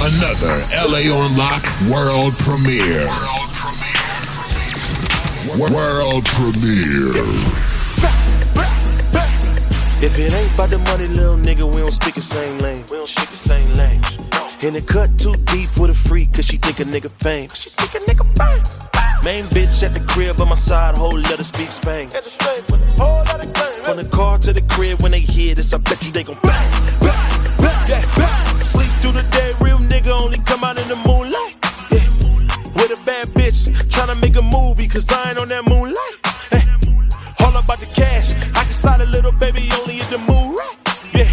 Another LA on Lock world premiere. World premiere. If it ain't about the money, little nigga, we don't speak the same lane. We don't speak the same lane. And it cut too deep with a freak, cause she think a nigga famous. She think a nigga famous. Main bitch at the crib on my side, whole letter speak Spain. From the car to the crib, when they hear this, I bet you they gon' bang, bang, make a movie, cause I ain't on that moonlight. Hey. All about the cash, I can slide a little baby only in the mood right. Yeah,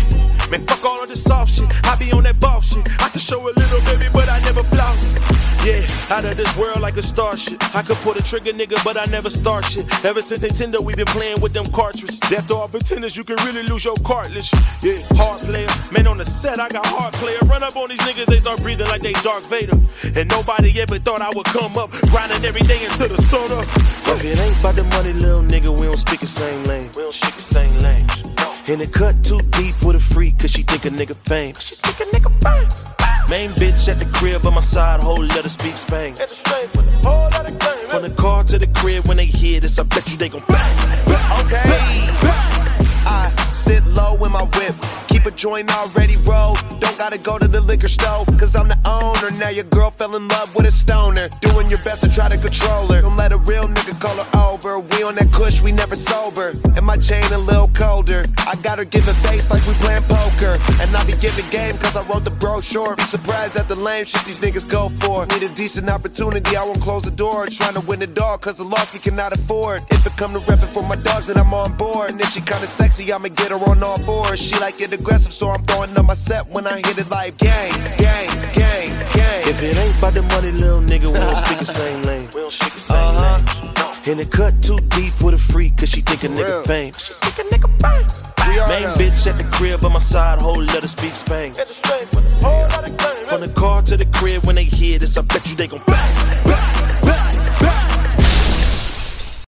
man, fuck all of this soft shit. I be on that ball shit. I can show a little baby, but I never floss. Yeah, out of this world like a starship. I could pull the trigger, nigga, but I never start shit. Ever since Nintendo, we been playing with them cartridges. After all pretenders, you can really lose your cartilage. Yeah, hard player. Man, on the set, I got hard player. Run up on these niggas, they start breathing like they Darth Vader. And nobody ever thought I would come up, grinding every day until the sun up. If it ain't about the money, little nigga, we don't speak the same lane. We don't speak the same lane. And it cut too deep with a freak, cause she think a nigga famous. She think a nigga famous. Main bitch at the crib on my side, whole letter speak Spain. From the car to the crib, when they hear this, I bet you they gon' bang. Okay. I sit low in my whip. Keep a joint already rolled. Don't gotta go to the liquor store. Cause I'm the owner. Now your girl fell in love with a stoner. Doing your best to try to control her. Don't let a real nigga call her over. We on that kush, we never sober. And my chain a little colder. I got her giving face like we playing poker. And I be giving game cause I wrote the brochure. Be surprised at the lame shit these niggas go for. Need a decent opportunity, I won't close the door. Trying to win the dog cause the loss we cannot afford. If it come to reppin' for my dogs, then I'm on board. And if she kinda sexy, I'ma get her on all fours. She like it aggressive, so I'm throwing up my set when I hit it like gang, gang, gang, gang. If it ain't about the money, little nigga, we don't speak the same lane. We don't speak the same uh-huh. lane. And it cut too deep with a freak, cause she think a nigga Real. famous. She think a nigga famous. Main bitch at the crib on my side, whole letter speak Spain. From the car to the crib, when they hear this, I bet you they gon' bang.